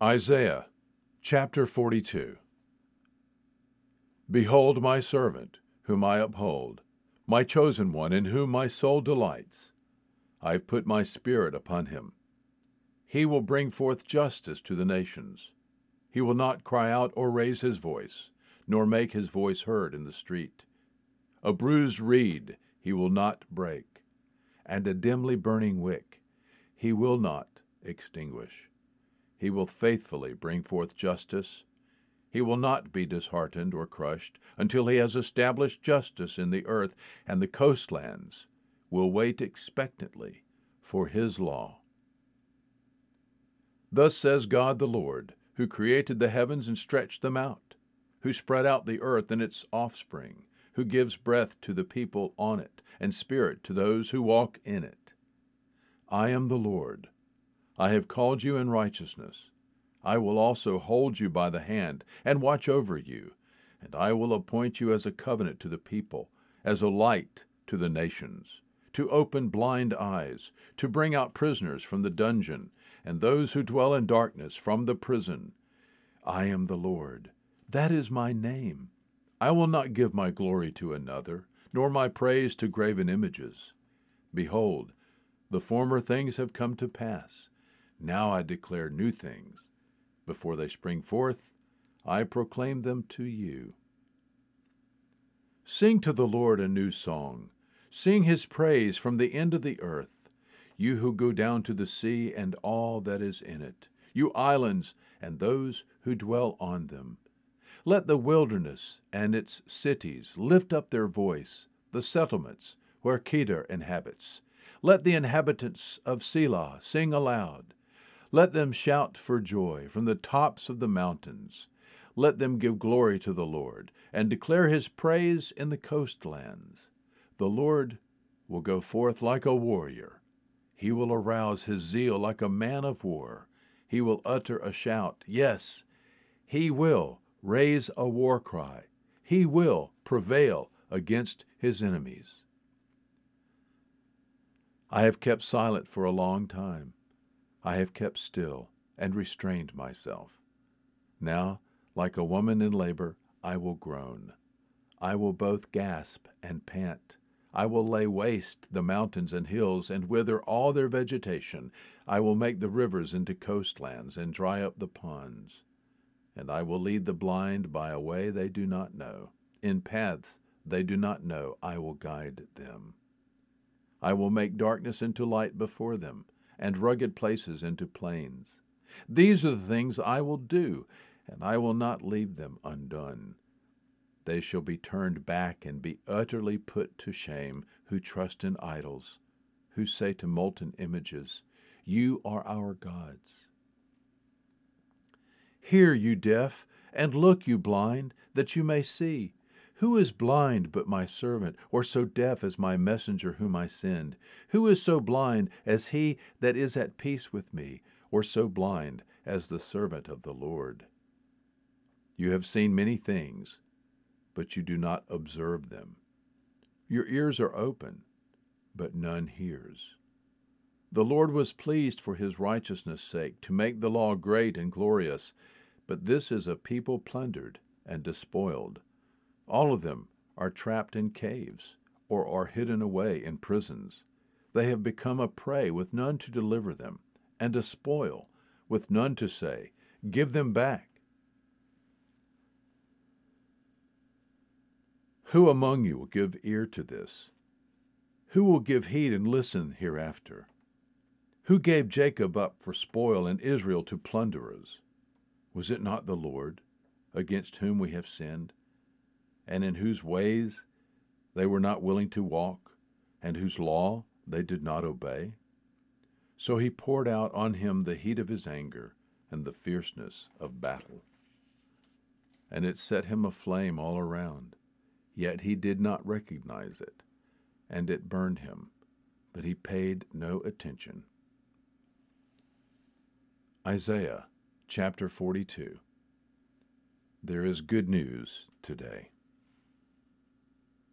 Isaiah chapter 42 Behold my servant, whom I uphold, my chosen one, in whom my soul delights. I have put my spirit upon him. He will bring forth justice to the nations. He will not cry out or raise his voice, nor make his voice heard in the street. A bruised reed he will not break, and a dimly burning wick he will not extinguish. He will faithfully bring forth justice. He will not be disheartened or crushed until he has established justice in the earth, and the coastlands will wait expectantly for his law. Thus says God the Lord, who created the heavens and stretched them out, who spread out the earth and its offspring, who gives breath to the people on it, and spirit to those who walk in it. I am the Lord. I have called you in righteousness. I will also hold you by the hand and watch over you, and I will appoint you as a covenant to the people, as a light to the nations, to open blind eyes, to bring out prisoners from the dungeon, and those who dwell in darkness from the prison. I am the Lord. That is my name. I will not give my glory to another, nor my praise to graven images. Behold, the former things have come to pass. Now I declare new things. Before they spring forth, I proclaim them to you. Sing to the Lord a new song. Sing his praise from the end of the earth, you who go down to the sea and all that is in it, you islands and those who dwell on them. Let the wilderness and its cities lift up their voice, the settlements where Kedar inhabits. Let the inhabitants of Sela sing aloud. Let them shout for joy from the tops of the mountains. Let them give glory to the Lord, and declare his praise in the coastlands. The Lord will go forth like a warrior. He will arouse his zeal like a man of war. He will utter a shout. Yes, he will raise a war cry. He will prevail against his enemies. I have kept silent for a long time. I have kept still and restrained myself. Now, like a woman in labor, I will groan. I will both gasp and pant. I will lay waste the mountains and hills and wither all their vegetation. I will make the rivers into coastlands and dry up the ponds. And I will lead the blind by a way they do not know. In paths they do not know, I will guide them. I will make darkness into light before them and rugged places into plains. These are the things I will do, and I will not leave them undone. They shall be turned back and be utterly put to shame who trust in idols, who say to molten images, You are our gods. Hear, you deaf, and look, you blind, that you may see. Who is blind but my servant, or so deaf as my messenger whom I send? Who is so blind as he that is at peace with me, or so blind as the servant of the Lord? You have seen many things, but you do not observe them. Your ears are open, but none hears. The Lord was pleased for his righteousness' sake to make the law great and glorious, but this is a people plundered and despoiled all of them are trapped in caves or are hidden away in prisons. They have become a prey with none to deliver them, and a spoil with none to say, Give them back. Who among you will give ear to this? Who will give heed and listen hereafter? Who gave Jacob up for spoil and Israel to plunderers? Was it not the Lord, against whom we have sinned? And in whose ways they were not willing to walk, and whose law they did not obey? So he poured out on him the heat of his anger and the fierceness of battle. And it set him aflame all around, yet he did not recognize it, and it burned him, but he paid no attention. Isaiah chapter 42. There is good news today.